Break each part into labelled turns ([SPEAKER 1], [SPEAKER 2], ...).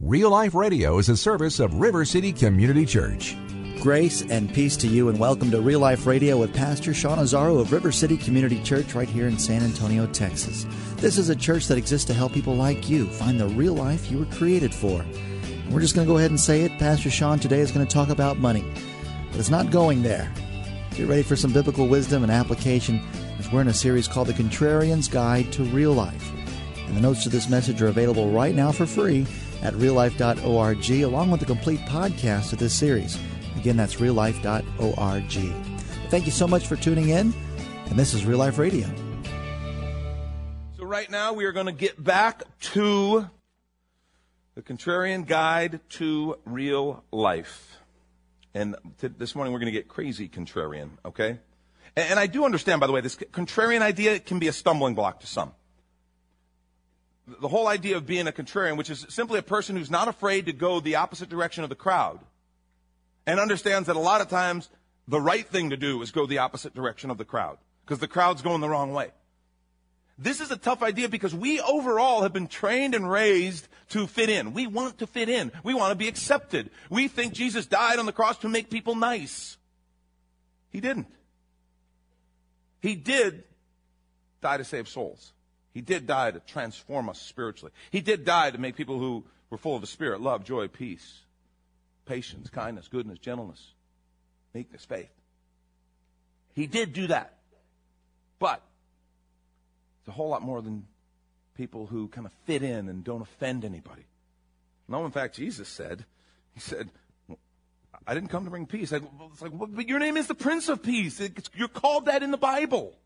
[SPEAKER 1] Real Life Radio is a service of River City Community Church.
[SPEAKER 2] Grace and peace to you, and welcome to Real Life Radio with Pastor Sean Azaro of River City Community Church right here in San Antonio, Texas. This is a church that exists to help people like you find the real life you were created for. And we're just going to go ahead and say it. Pastor Sean today is going to talk about money, but it's not going there. Get ready for some biblical wisdom and application as we're in a series called The Contrarian's Guide to Real Life. And the notes to this message are available right now for free at reallife.org, along with the complete podcast of this series. Again, that's reallife.org. Thank you so much for tuning in, and this is Real Life Radio.
[SPEAKER 3] So, right now, we are going to get back to the Contrarian Guide to Real Life. And t- this morning, we're going to get crazy contrarian, okay? And, and I do understand, by the way, this contrarian idea can be a stumbling block to some the whole idea of being a contrarian, which is simply a person who's not afraid to go the opposite direction of the crowd and understands that a lot of times the right thing to do is go the opposite direction of the crowd because the crowd's going the wrong way. This is a tough idea because we overall have been trained and raised to fit in. We want to fit in. We want to be accepted. We think Jesus died on the cross to make people nice. He didn't. He did die to save souls. He did die to transform us spiritually. He did die to make people who were full of the Spirit love, joy, peace, patience, kindness, goodness, gentleness, meekness, faith. He did do that. But it's a whole lot more than people who kind of fit in and don't offend anybody. No, in fact, Jesus said, He said, I didn't come to bring peace. I, it's like, but your name is the Prince of Peace. It's, you're called that in the Bible.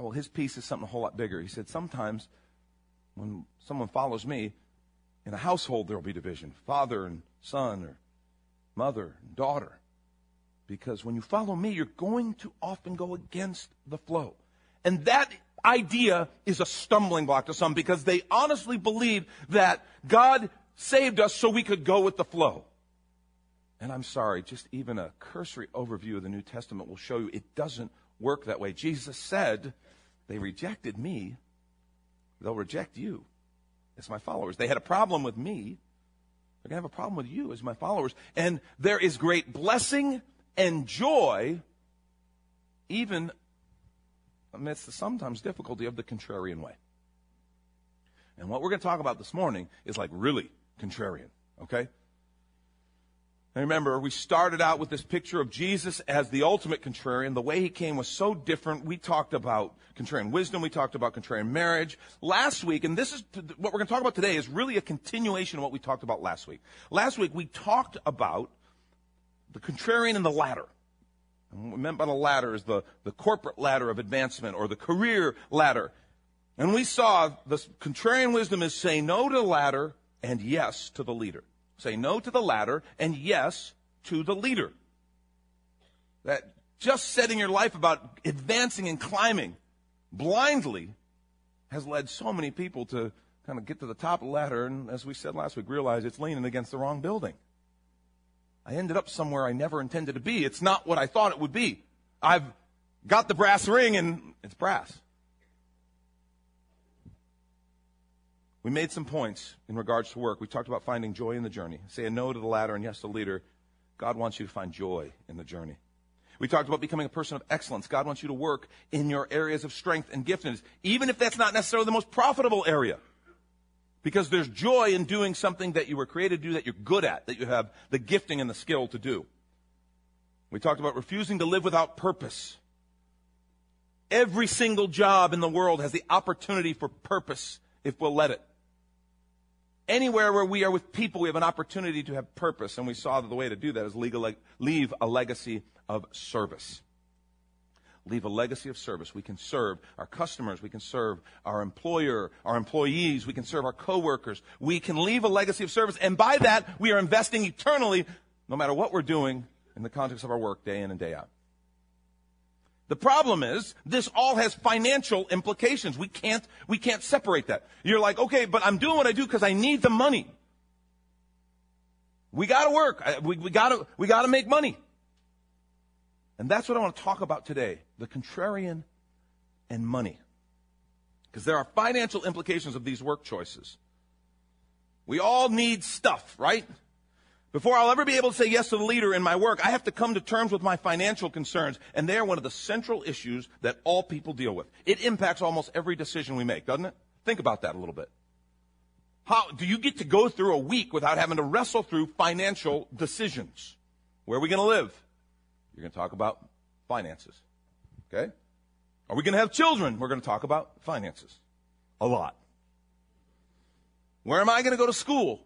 [SPEAKER 3] Well, his peace is something a whole lot bigger. He said, sometimes when someone follows me, in a household there will be division father and son, or mother and daughter. Because when you follow me, you're going to often go against the flow. And that idea is a stumbling block to some because they honestly believe that God saved us so we could go with the flow. And I'm sorry, just even a cursory overview of the New Testament will show you it doesn't work that way. Jesus said, They rejected me, they'll reject you as my followers. They had a problem with me, they're going to have a problem with you as my followers. And there is great blessing and joy, even amidst the sometimes difficulty of the contrarian way. And what we're going to talk about this morning is like really contrarian, okay? And remember, we started out with this picture of Jesus as the ultimate contrarian. The way he came was so different. We talked about contrarian wisdom. We talked about contrarian marriage. Last week, and this is what we're going to talk about today, is really a continuation of what we talked about last week. Last week, we talked about the contrarian and the ladder. And what we meant by the ladder is the, the corporate ladder of advancement or the career ladder. And we saw the contrarian wisdom is say no to the ladder and yes to the leader. Say no to the ladder and yes to the leader. That just setting your life about advancing and climbing blindly has led so many people to kind of get to the top of the ladder and, as we said last week, realize it's leaning against the wrong building. I ended up somewhere I never intended to be. It's not what I thought it would be. I've got the brass ring and it's brass. We made some points in regards to work. We talked about finding joy in the journey, saying no to the ladder and yes to the leader. God wants you to find joy in the journey. We talked about becoming a person of excellence. God wants you to work in your areas of strength and giftedness, even if that's not necessarily the most profitable area. Because there's joy in doing something that you were created to do, that you're good at, that you have the gifting and the skill to do. We talked about refusing to live without purpose. Every single job in the world has the opportunity for purpose if we'll let it. Anywhere where we are with people, we have an opportunity to have purpose, and we saw that the way to do that is leave a legacy of service. leave a legacy of service. We can serve our customers. We can serve our employer, our employees. We can serve our coworkers. We can leave a legacy of service. And by that, we are investing eternally, no matter what we're doing in the context of our work day in and day out. The problem is, this all has financial implications. We can't, we can't separate that. You're like, okay, but I'm doing what I do because I need the money. We gotta work. We, we gotta, we gotta make money. And that's what I want to talk about today. The contrarian and money. Because there are financial implications of these work choices. We all need stuff, right? Before I'll ever be able to say yes to the leader in my work, I have to come to terms with my financial concerns. And they are one of the central issues that all people deal with. It impacts almost every decision we make, doesn't it? Think about that a little bit. How do you get to go through a week without having to wrestle through financial decisions? Where are we going to live? You're going to talk about finances. Okay? Are we going to have children? We're going to talk about finances. A lot. Where am I going to go to school?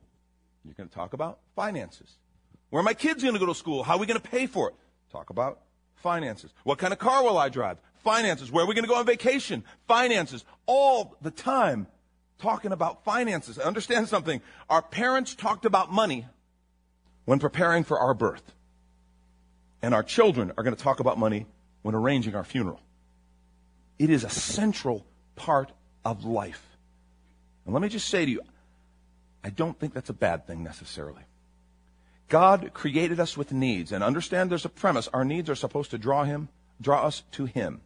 [SPEAKER 3] You're going to talk about finances. Where are my kids going to go to school? How are we going to pay for it? Talk about finances. What kind of car will I drive? Finances. Where are we going to go on vacation? Finances. All the time talking about finances. Understand something. Our parents talked about money when preparing for our birth. And our children are going to talk about money when arranging our funeral. It is a central part of life. And let me just say to you, I don't think that's a bad thing necessarily. God created us with needs, and understand there's a premise. Our needs are supposed to draw him, draw us to him,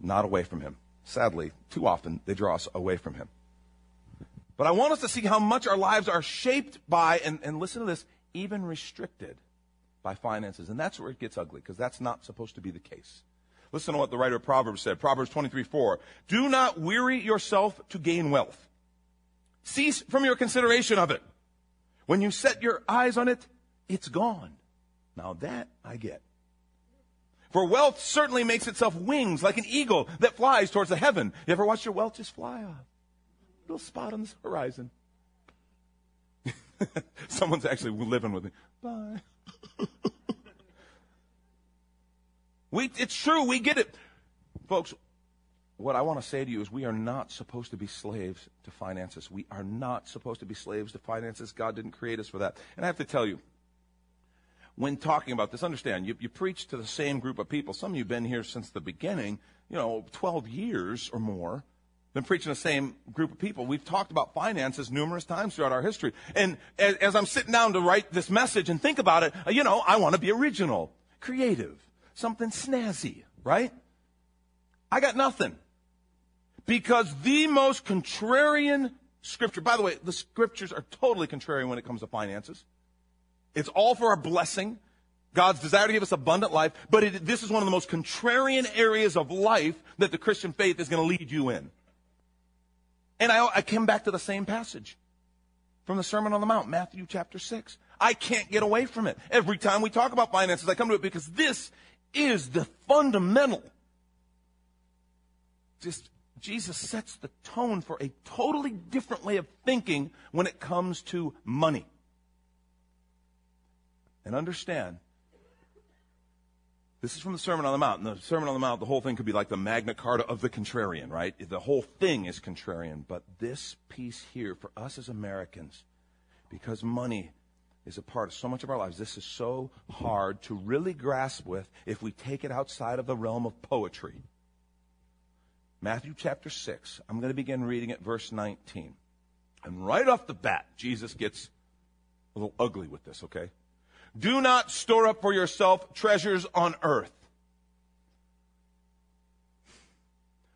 [SPEAKER 3] not away from him. Sadly, too often they draw us away from him. But I want us to see how much our lives are shaped by, and, and listen to this, even restricted by finances. And that's where it gets ugly, because that's not supposed to be the case. Listen to what the writer of Proverbs said. Proverbs 23, 4. Do not weary yourself to gain wealth. Cease from your consideration of it. When you set your eyes on it, it's gone. Now that I get. For wealth certainly makes itself wings like an eagle that flies towards the heaven. You ever watch your wealth just fly off? Little spot on the horizon. Someone's actually living with me. Bye. we, it's true, we get it. Folks, what I want to say to you is we are not supposed to be slaves to finances. We are not supposed to be slaves to finances. God didn't create us for that. And I have to tell you, when talking about this, understand, you, you preach to the same group of people. Some of you have been here since the beginning, you know, 12 years or more. Been preaching the same group of people. We've talked about finances numerous times throughout our history. And as, as I'm sitting down to write this message and think about it, uh, you know, I want to be original, creative, something snazzy, right? I got nothing. Because the most contrarian scripture, by the way, the scriptures are totally contrarian when it comes to finances. It's all for our blessing. God's desire to give us abundant life, but it, this is one of the most contrarian areas of life that the Christian faith is going to lead you in. And I, I came back to the same passage from the Sermon on the Mount, Matthew chapter 6. I can't get away from it. Every time we talk about finances, I come to it because this is the fundamental, just Jesus sets the tone for a totally different way of thinking when it comes to money. And understand, this is from the Sermon on the Mount. And the Sermon on the Mount, the whole thing could be like the Magna Carta of the contrarian, right? The whole thing is contrarian. But this piece here, for us as Americans, because money is a part of so much of our lives, this is so hard to really grasp with if we take it outside of the realm of poetry. Matthew chapter 6. I'm going to begin reading at verse 19. And right off the bat, Jesus gets a little ugly with this, okay? Do not store up for yourself treasures on earth.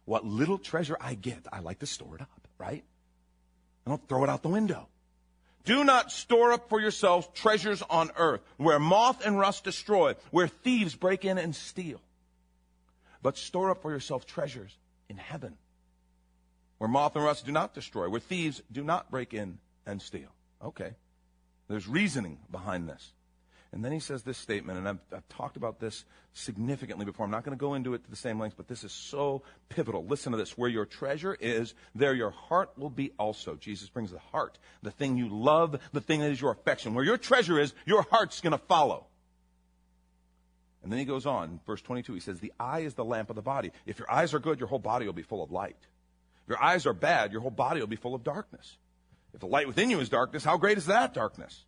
[SPEAKER 3] What little treasure I get, I like to store it up, right? I don't throw it out the window. Do not store up for yourselves treasures on earth, where moth and rust destroy, where thieves break in and steal. But store up for yourself treasures in heaven, where moth and rust do not destroy, where thieves do not break in and steal. Okay. There's reasoning behind this. And then he says this statement, and I've, I've talked about this significantly before. I'm not going to go into it to the same length, but this is so pivotal. Listen to this. Where your treasure is, there your heart will be also. Jesus brings the heart, the thing you love, the thing that is your affection. Where your treasure is, your heart's going to follow. And then he goes on, verse 22, he says, The eye is the lamp of the body. If your eyes are good, your whole body will be full of light. If your eyes are bad, your whole body will be full of darkness. If the light within you is darkness, how great is that darkness?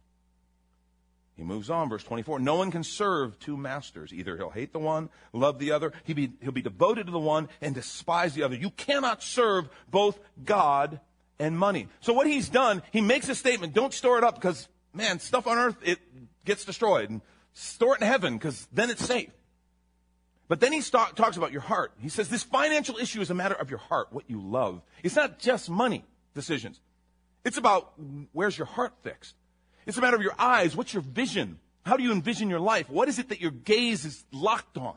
[SPEAKER 3] He moves on, verse 24. No one can serve two masters. Either he'll hate the one, love the other, he'll be, he'll be devoted to the one, and despise the other. You cannot serve both God and money. So what he's done, he makes a statement, don't store it up because, man, stuff on earth, it gets destroyed. And store it in heaven because then it's safe. But then he talks about your heart. He says this financial issue is a matter of your heart, what you love. It's not just money decisions. It's about where's your heart fixed. It's a matter of your eyes. What's your vision? How do you envision your life? What is it that your gaze is locked on?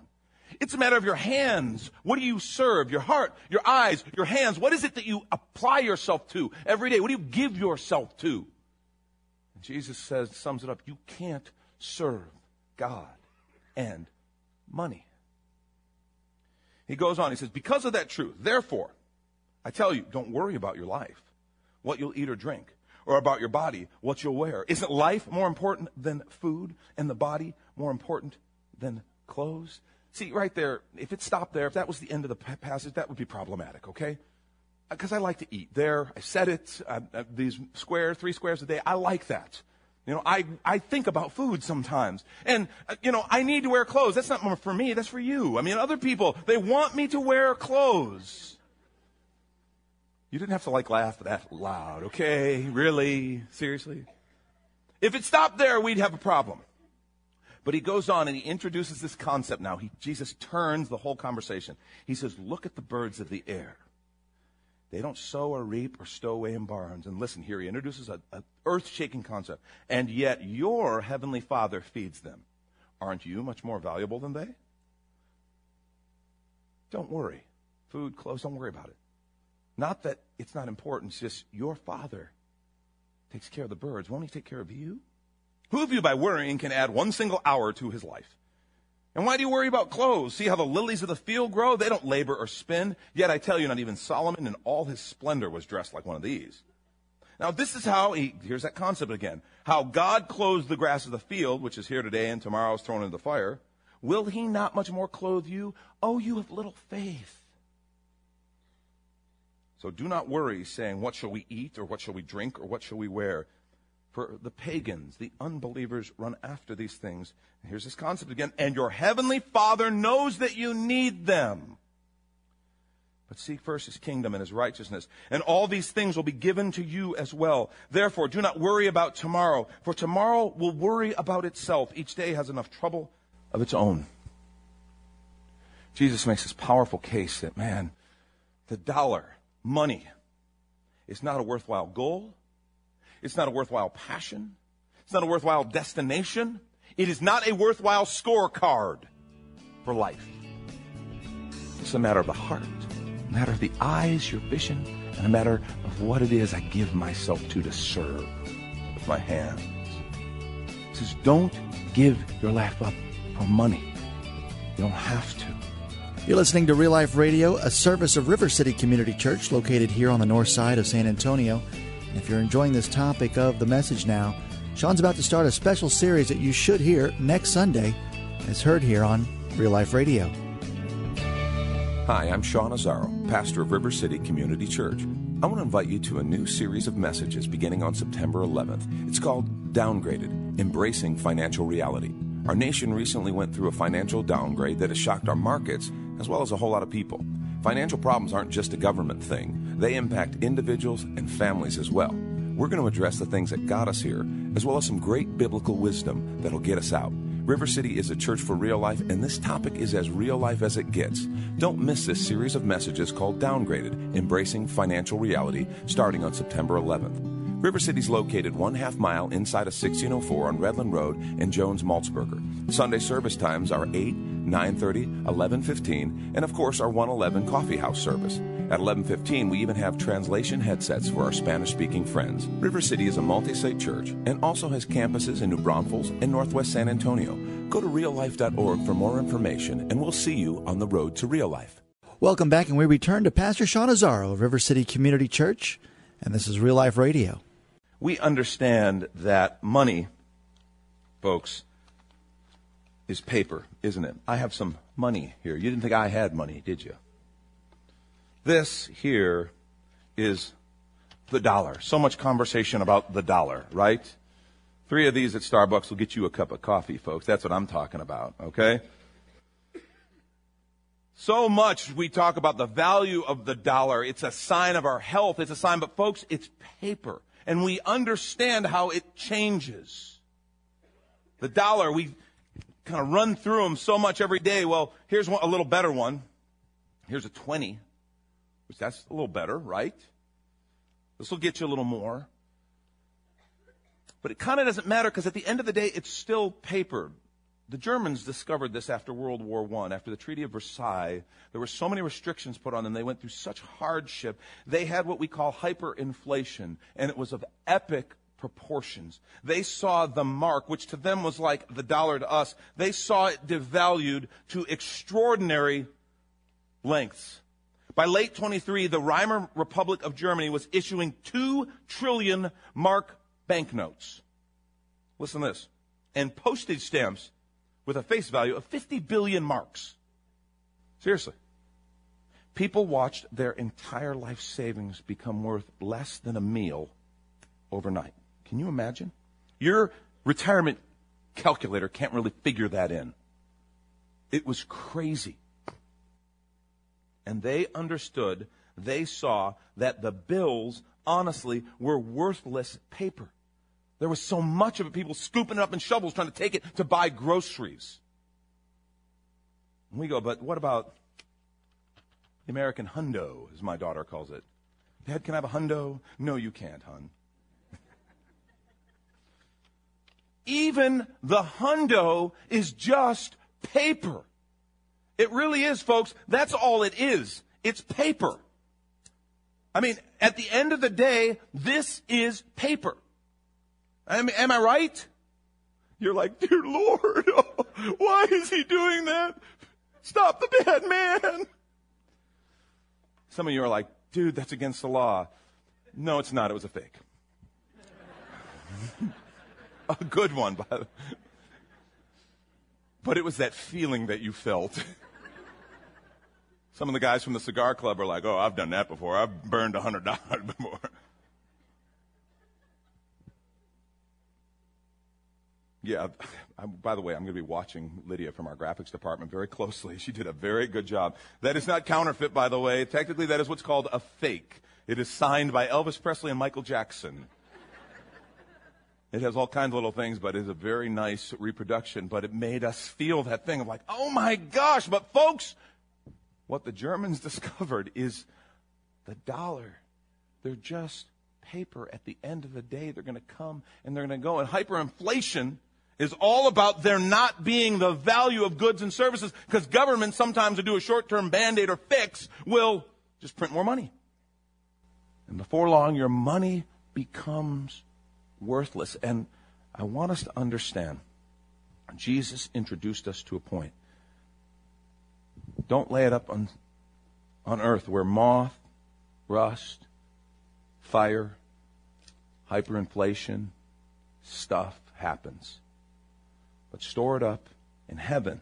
[SPEAKER 3] It's a matter of your hands. What do you serve? Your heart, your eyes, your hands. What is it that you apply yourself to every day? What do you give yourself to? And Jesus says, sums it up. You can't serve God and money. He goes on, he says, Because of that truth, therefore, I tell you, don't worry about your life, what you'll eat or drink, or about your body, what you'll wear. Isn't life more important than food, and the body more important than clothes? See, right there, if it stopped there, if that was the end of the passage, that would be problematic, okay? Because I like to eat. There, I said it, uh, uh, these squares, three squares a day, I like that. You know, I, I think about food sometimes. And, uh, you know, I need to wear clothes. That's not for me, that's for you. I mean, other people, they want me to wear clothes. You didn't have to like laugh that loud, okay? Really? Seriously? If it stopped there, we'd have a problem. But he goes on and he introduces this concept now. He, Jesus turns the whole conversation. He says, Look at the birds of the air. They don't sow or reap or stow away in barns. And listen, here he introduces an earth shaking concept. And yet your heavenly Father feeds them. Aren't you much more valuable than they? Don't worry. Food, clothes, don't worry about it. Not that it's not important, it's just your Father takes care of the birds. Won't he take care of you? Who of you, by worrying, can add one single hour to his life? And why do you worry about clothes? See how the lilies of the field grow? They don't labor or spin. Yet I tell you, not even Solomon in all his splendor was dressed like one of these. Now, this is how he, here's that concept again. How God clothes the grass of the field, which is here today and tomorrow is thrown into the fire. Will he not much more clothe you? Oh, you have little faith. So do not worry, saying, What shall we eat, or what shall we drink, or what shall we wear? For the pagans, the unbelievers, run after these things. And here's this concept again. And your heavenly Father knows that you need them. But seek first his kingdom and his righteousness, and all these things will be given to you as well. Therefore, do not worry about tomorrow, for tomorrow will worry about itself. Each day has enough trouble of its own. Jesus makes this powerful case that, man, the dollar, money, is not a worthwhile goal. It's not a worthwhile passion. It's not a worthwhile destination. It is not a worthwhile scorecard for life. It's a matter of the heart, a matter of the eyes, your vision, and a matter of what it is I give myself to to serve with my hands. It says, don't give your life up for money. You don't have to.
[SPEAKER 2] You're listening to Real Life Radio, a service of River City Community Church located here on the north side of San Antonio. If you're enjoying this topic of the message now, Sean's about to start a special series that you should hear next Sunday, as heard here on Real Life Radio.
[SPEAKER 4] Hi, I'm Sean Azaro, pastor of River City Community Church. I want to invite you to a new series of messages beginning on September 11th. It's called Downgraded Embracing Financial Reality. Our nation recently went through a financial downgrade that has shocked our markets as well as a whole lot of people. Financial problems aren't just a government thing, they impact individuals and families as well. We're going to address the things that got us here, as well as some great biblical wisdom that'll get us out. River City is a church for real life, and this topic is as real life as it gets. Don't miss this series of messages called Downgraded Embracing Financial Reality, starting on September 11th. River City is located one half mile inside of 1604 on Redland Road in Jones Maltsberger. Sunday service times are 8, 9:30, 11:15, and of course our 111 coffee house service. At 11:15, we even have translation headsets for our Spanish-speaking friends. River City is a multi-site church and also has campuses in New Braunfels and Northwest San Antonio. Go to reallife.org for more information, and we'll see you on the road to real life.
[SPEAKER 2] Welcome back, and we return to Pastor Sean Azaro of River City Community Church, and this is Real Life Radio.
[SPEAKER 3] We understand that money, folks, is paper, isn't it? I have some money here. You didn't think I had money, did you? This here is the dollar. So much conversation about the dollar, right? Three of these at Starbucks will get you a cup of coffee, folks. That's what I'm talking about, okay? So much we talk about the value of the dollar. It's a sign of our health. It's a sign, but folks, it's paper. And we understand how it changes. The dollar, we kind of run through them so much every day. Well, here's one, a little better one. Here's a 20, which that's a little better, right? This will get you a little more. But it kind of doesn't matter because at the end of the day, it's still paper. The Germans discovered this after World War I. After the Treaty of Versailles, there were so many restrictions put on them. They went through such hardship. They had what we call hyperinflation, and it was of epic proportions. They saw the mark, which to them was like the dollar to us, they saw it devalued to extraordinary lengths. By late 23, the Weimar Republic of Germany was issuing 2 trillion mark banknotes. Listen to this. And postage stamps with a face value of 50 billion marks. Seriously. People watched their entire life savings become worth less than a meal overnight. Can you imagine? Your retirement calculator can't really figure that in. It was crazy. And they understood, they saw that the bills, honestly, were worthless paper. There was so much of it, people scooping it up in shovels trying to take it to buy groceries. And we go, but what about the American hundo, as my daughter calls it? Dad, can I have a hundo? No, you can't, hun. Even the hundo is just paper. It really is, folks. That's all it is. It's paper. I mean, at the end of the day, this is paper. I mean, am I right? You're like, dear Lord, why is he doing that? Stop the bad man. Some of you are like, dude, that's against the law. No, it's not. It was a fake. a good one, by the way. But it was that feeling that you felt. Some of the guys from the cigar club are like, oh, I've done that before. I've burned a $100 before. Yeah, I, by the way, I'm going to be watching Lydia from our graphics department very closely. She did a very good job. That is not counterfeit, by the way. Technically, that is what's called a fake. It is signed by Elvis Presley and Michael Jackson. It has all kinds of little things, but it's a very nice reproduction. But it made us feel that thing of like, oh my gosh. But folks, what the Germans discovered is the dollar. They're just paper. At the end of the day, they're going to come and they're going to go. And hyperinflation is all about there not being the value of goods and services because governments sometimes to do a short-term band-aid or fix will just print more money. And before long, your money becomes worthless. And I want us to understand, Jesus introduced us to a point. Don't lay it up on, on earth where moth, rust, fire, hyperinflation, stuff happens but store it up in heaven.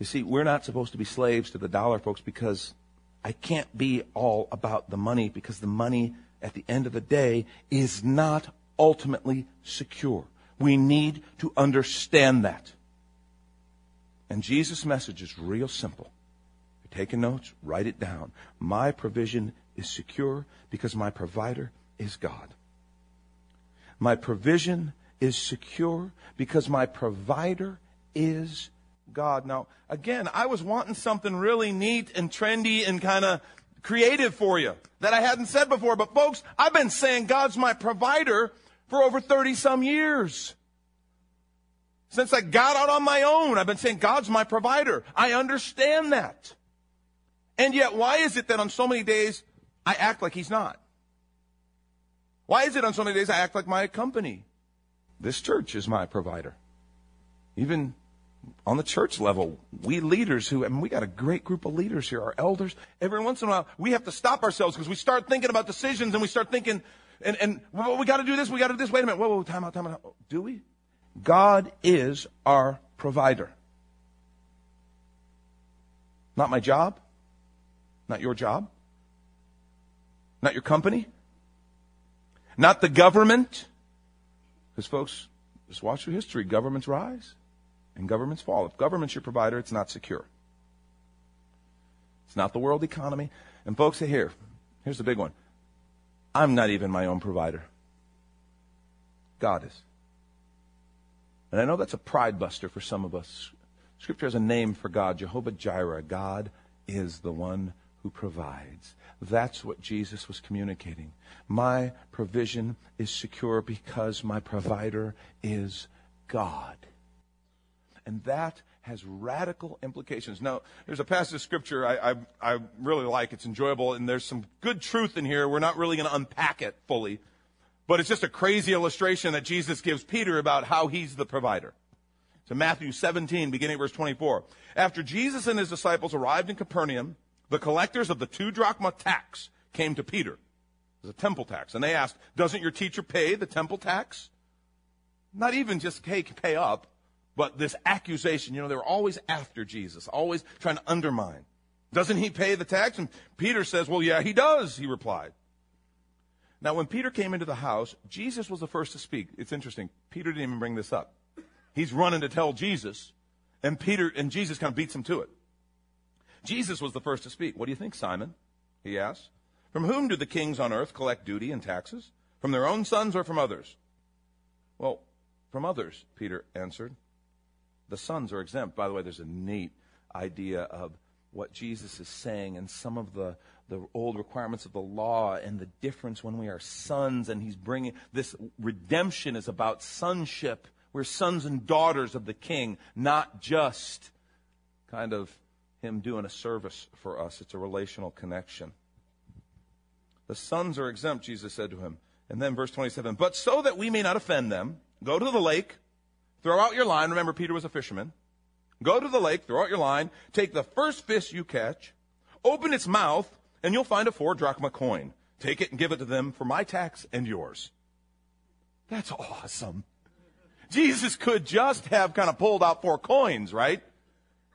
[SPEAKER 3] You see, we're not supposed to be slaves to the dollar, folks, because I can't be all about the money because the money at the end of the day is not ultimately secure. We need to understand that. And Jesus' message is real simple. Taking notes, write it down. My provision is secure because my provider is God. My provision is secure because my provider is God. Now, again, I was wanting something really neat and trendy and kind of creative for you that I hadn't said before. But folks, I've been saying God's my provider for over 30 some years. Since I got out on my own, I've been saying God's my provider. I understand that. And yet, why is it that on so many days I act like He's not? Why is it on so many days I act like my company this church is my provider. Even on the church level, we leaders who, I mean, we got a great group of leaders here, our elders. Every once in a while, we have to stop ourselves because we start thinking about decisions and we start thinking, and, and well, we got to do this, we got to do this. Wait a minute, whoa, whoa, time out, time out. Do we? God is our provider. Not my job, not your job, not your company, not the government. Because, folks, just watch through history. Governments rise and governments fall. If government's your provider, it's not secure. It's not the world economy. And, folks, here, here's the big one I'm not even my own provider. God is. And I know that's a pride buster for some of us. Scripture has a name for God, Jehovah Jireh. God is the one who provides. That's what Jesus was communicating. My provision is secure because my provider is God. And that has radical implications. Now, there's a passage of scripture I, I, I really like. It's enjoyable, and there's some good truth in here. We're not really going to unpack it fully, but it's just a crazy illustration that Jesus gives Peter about how he's the provider. So Matthew 17, beginning verse 24. After Jesus and his disciples arrived in Capernaum, the collectors of the two drachma tax came to Peter. It was a temple tax. And they asked, Doesn't your teacher pay the temple tax? Not even just, hey, pay up, but this accusation. You know, they were always after Jesus, always trying to undermine. Doesn't he pay the tax? And Peter says, Well, yeah, he does, he replied. Now, when Peter came into the house, Jesus was the first to speak. It's interesting. Peter didn't even bring this up. He's running to tell Jesus, and Peter and Jesus kind of beats him to it. Jesus was the first to speak. What do you think, Simon? He asked. From whom do the kings on earth collect duty and taxes? From their own sons or from others? Well, from others, Peter answered. The sons are exempt. By the way, there's a neat idea of what Jesus is saying and some of the, the old requirements of the law and the difference when we are sons. And he's bringing this redemption is about sonship. We're sons and daughters of the king, not just kind of him doing a service for us. It's a relational connection. The sons are exempt, Jesus said to him. And then verse 27 But so that we may not offend them, go to the lake, throw out your line. Remember, Peter was a fisherman. Go to the lake, throw out your line, take the first fish you catch, open its mouth, and you'll find a four drachma coin. Take it and give it to them for my tax and yours. That's awesome. Jesus could just have kind of pulled out four coins, right?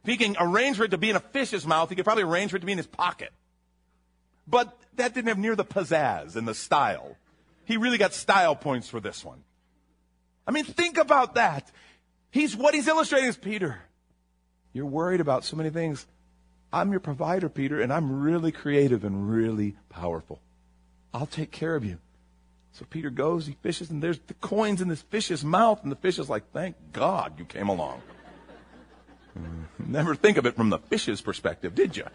[SPEAKER 3] If he can arrange for it to be in a fish's mouth, he could probably arrange for it to be in his pocket. But that didn't have near the pizzazz and the style. He really got style points for this one. I mean, think about that. He's what he's illustrating is Peter. You're worried about so many things. I'm your provider, Peter, and I'm really creative and really powerful. I'll take care of you. So Peter goes, he fishes, and there's the coins in this fish's mouth, and the fish is like, thank God you came along. Never think of it from the fish's perspective, did you?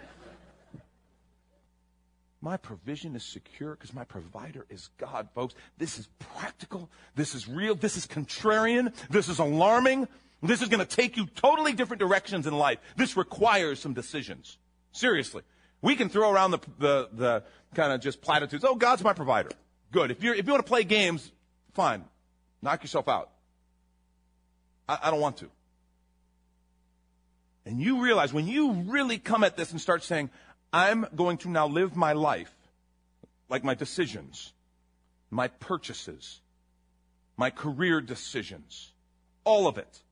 [SPEAKER 3] My provision is secure because my provider is God, folks. This is practical. This is real. This is contrarian. This is alarming. This is going to take you totally different directions in life. This requires some decisions. Seriously. We can throw around the, the, the kind of just platitudes. Oh, God's my provider. Good. If, you're, if you want to play games, fine. Knock yourself out. I, I don't want to. And you realize when you really come at this and start saying, I'm going to now live my life, like my decisions, my purchases, my career decisions, all of it,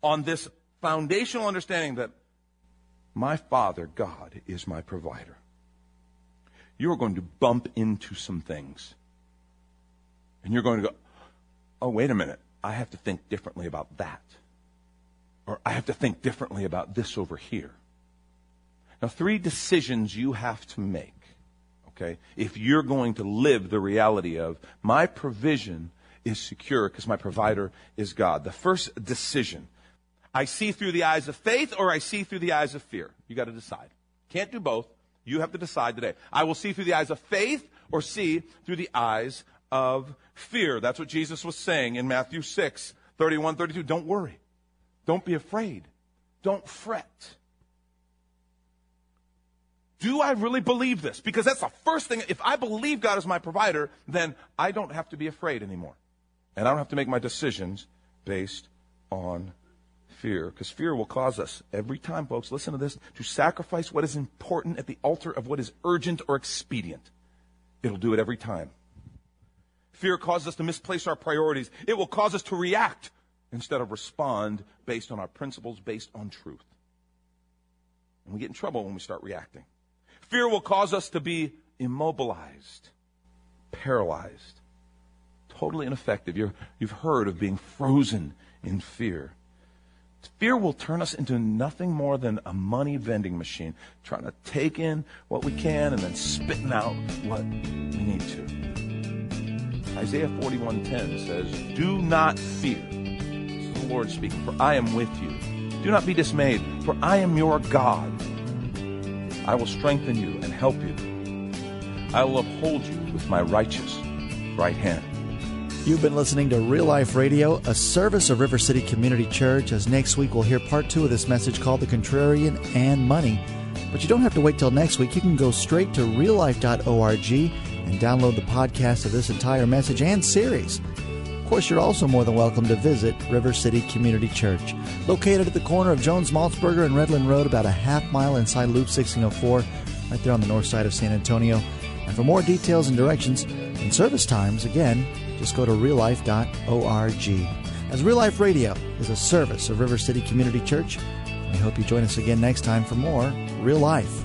[SPEAKER 3] on this foundational understanding that my Father, God, is my provider. You're going to bump into some things. And you're going to go, oh, wait a minute. I have to think differently about that. Or I have to think differently about this over here. Now, three decisions you have to make, okay, if you're going to live the reality of my provision is secure because my provider is God. The first decision I see through the eyes of faith or I see through the eyes of fear. You got to decide. Can't do both. You have to decide today. I will see through the eyes of faith or see through the eyes of fear. That's what Jesus was saying in Matthew 6, 31, 32. Don't worry. Don't be afraid. Don't fret. Do I really believe this? Because that's the first thing. If I believe God is my provider, then I don't have to be afraid anymore. And I don't have to make my decisions based on fear. Because fear will cause us, every time, folks, listen to this, to sacrifice what is important at the altar of what is urgent or expedient. It'll do it every time. Fear causes us to misplace our priorities. It will cause us to react instead of respond based on our principles, based on truth. And we get in trouble when we start reacting. Fear will cause us to be immobilized, paralyzed, totally ineffective. you have heard of being frozen in fear. Fear will turn us into nothing more than a money vending machine, trying to take in what we can and then spitting out what we need to. Isaiah 41:10 says, "Do not fear." This is the Lord speaking, "For I am with you. Do not be dismayed, for I am your God. I will strengthen you and help you. I will uphold you with my righteous right hand."
[SPEAKER 2] You've been listening to Real Life Radio, a service of River City Community Church. As next week we'll hear part two of this message called The Contrarian and Money. But you don't have to wait till next week. You can go straight to reallife.org and download the podcast of this entire message and series. Course, you're also more than welcome to visit River City Community Church, located at the corner of Jones Maltsberger and Redland Road, about a half mile inside Loop 1604, right there on the north side of San Antonio. And for more details and directions and service times, again, just go to reallife.org. As Real Life Radio is a service of River City Community Church, we hope you join us again next time for more Real Life.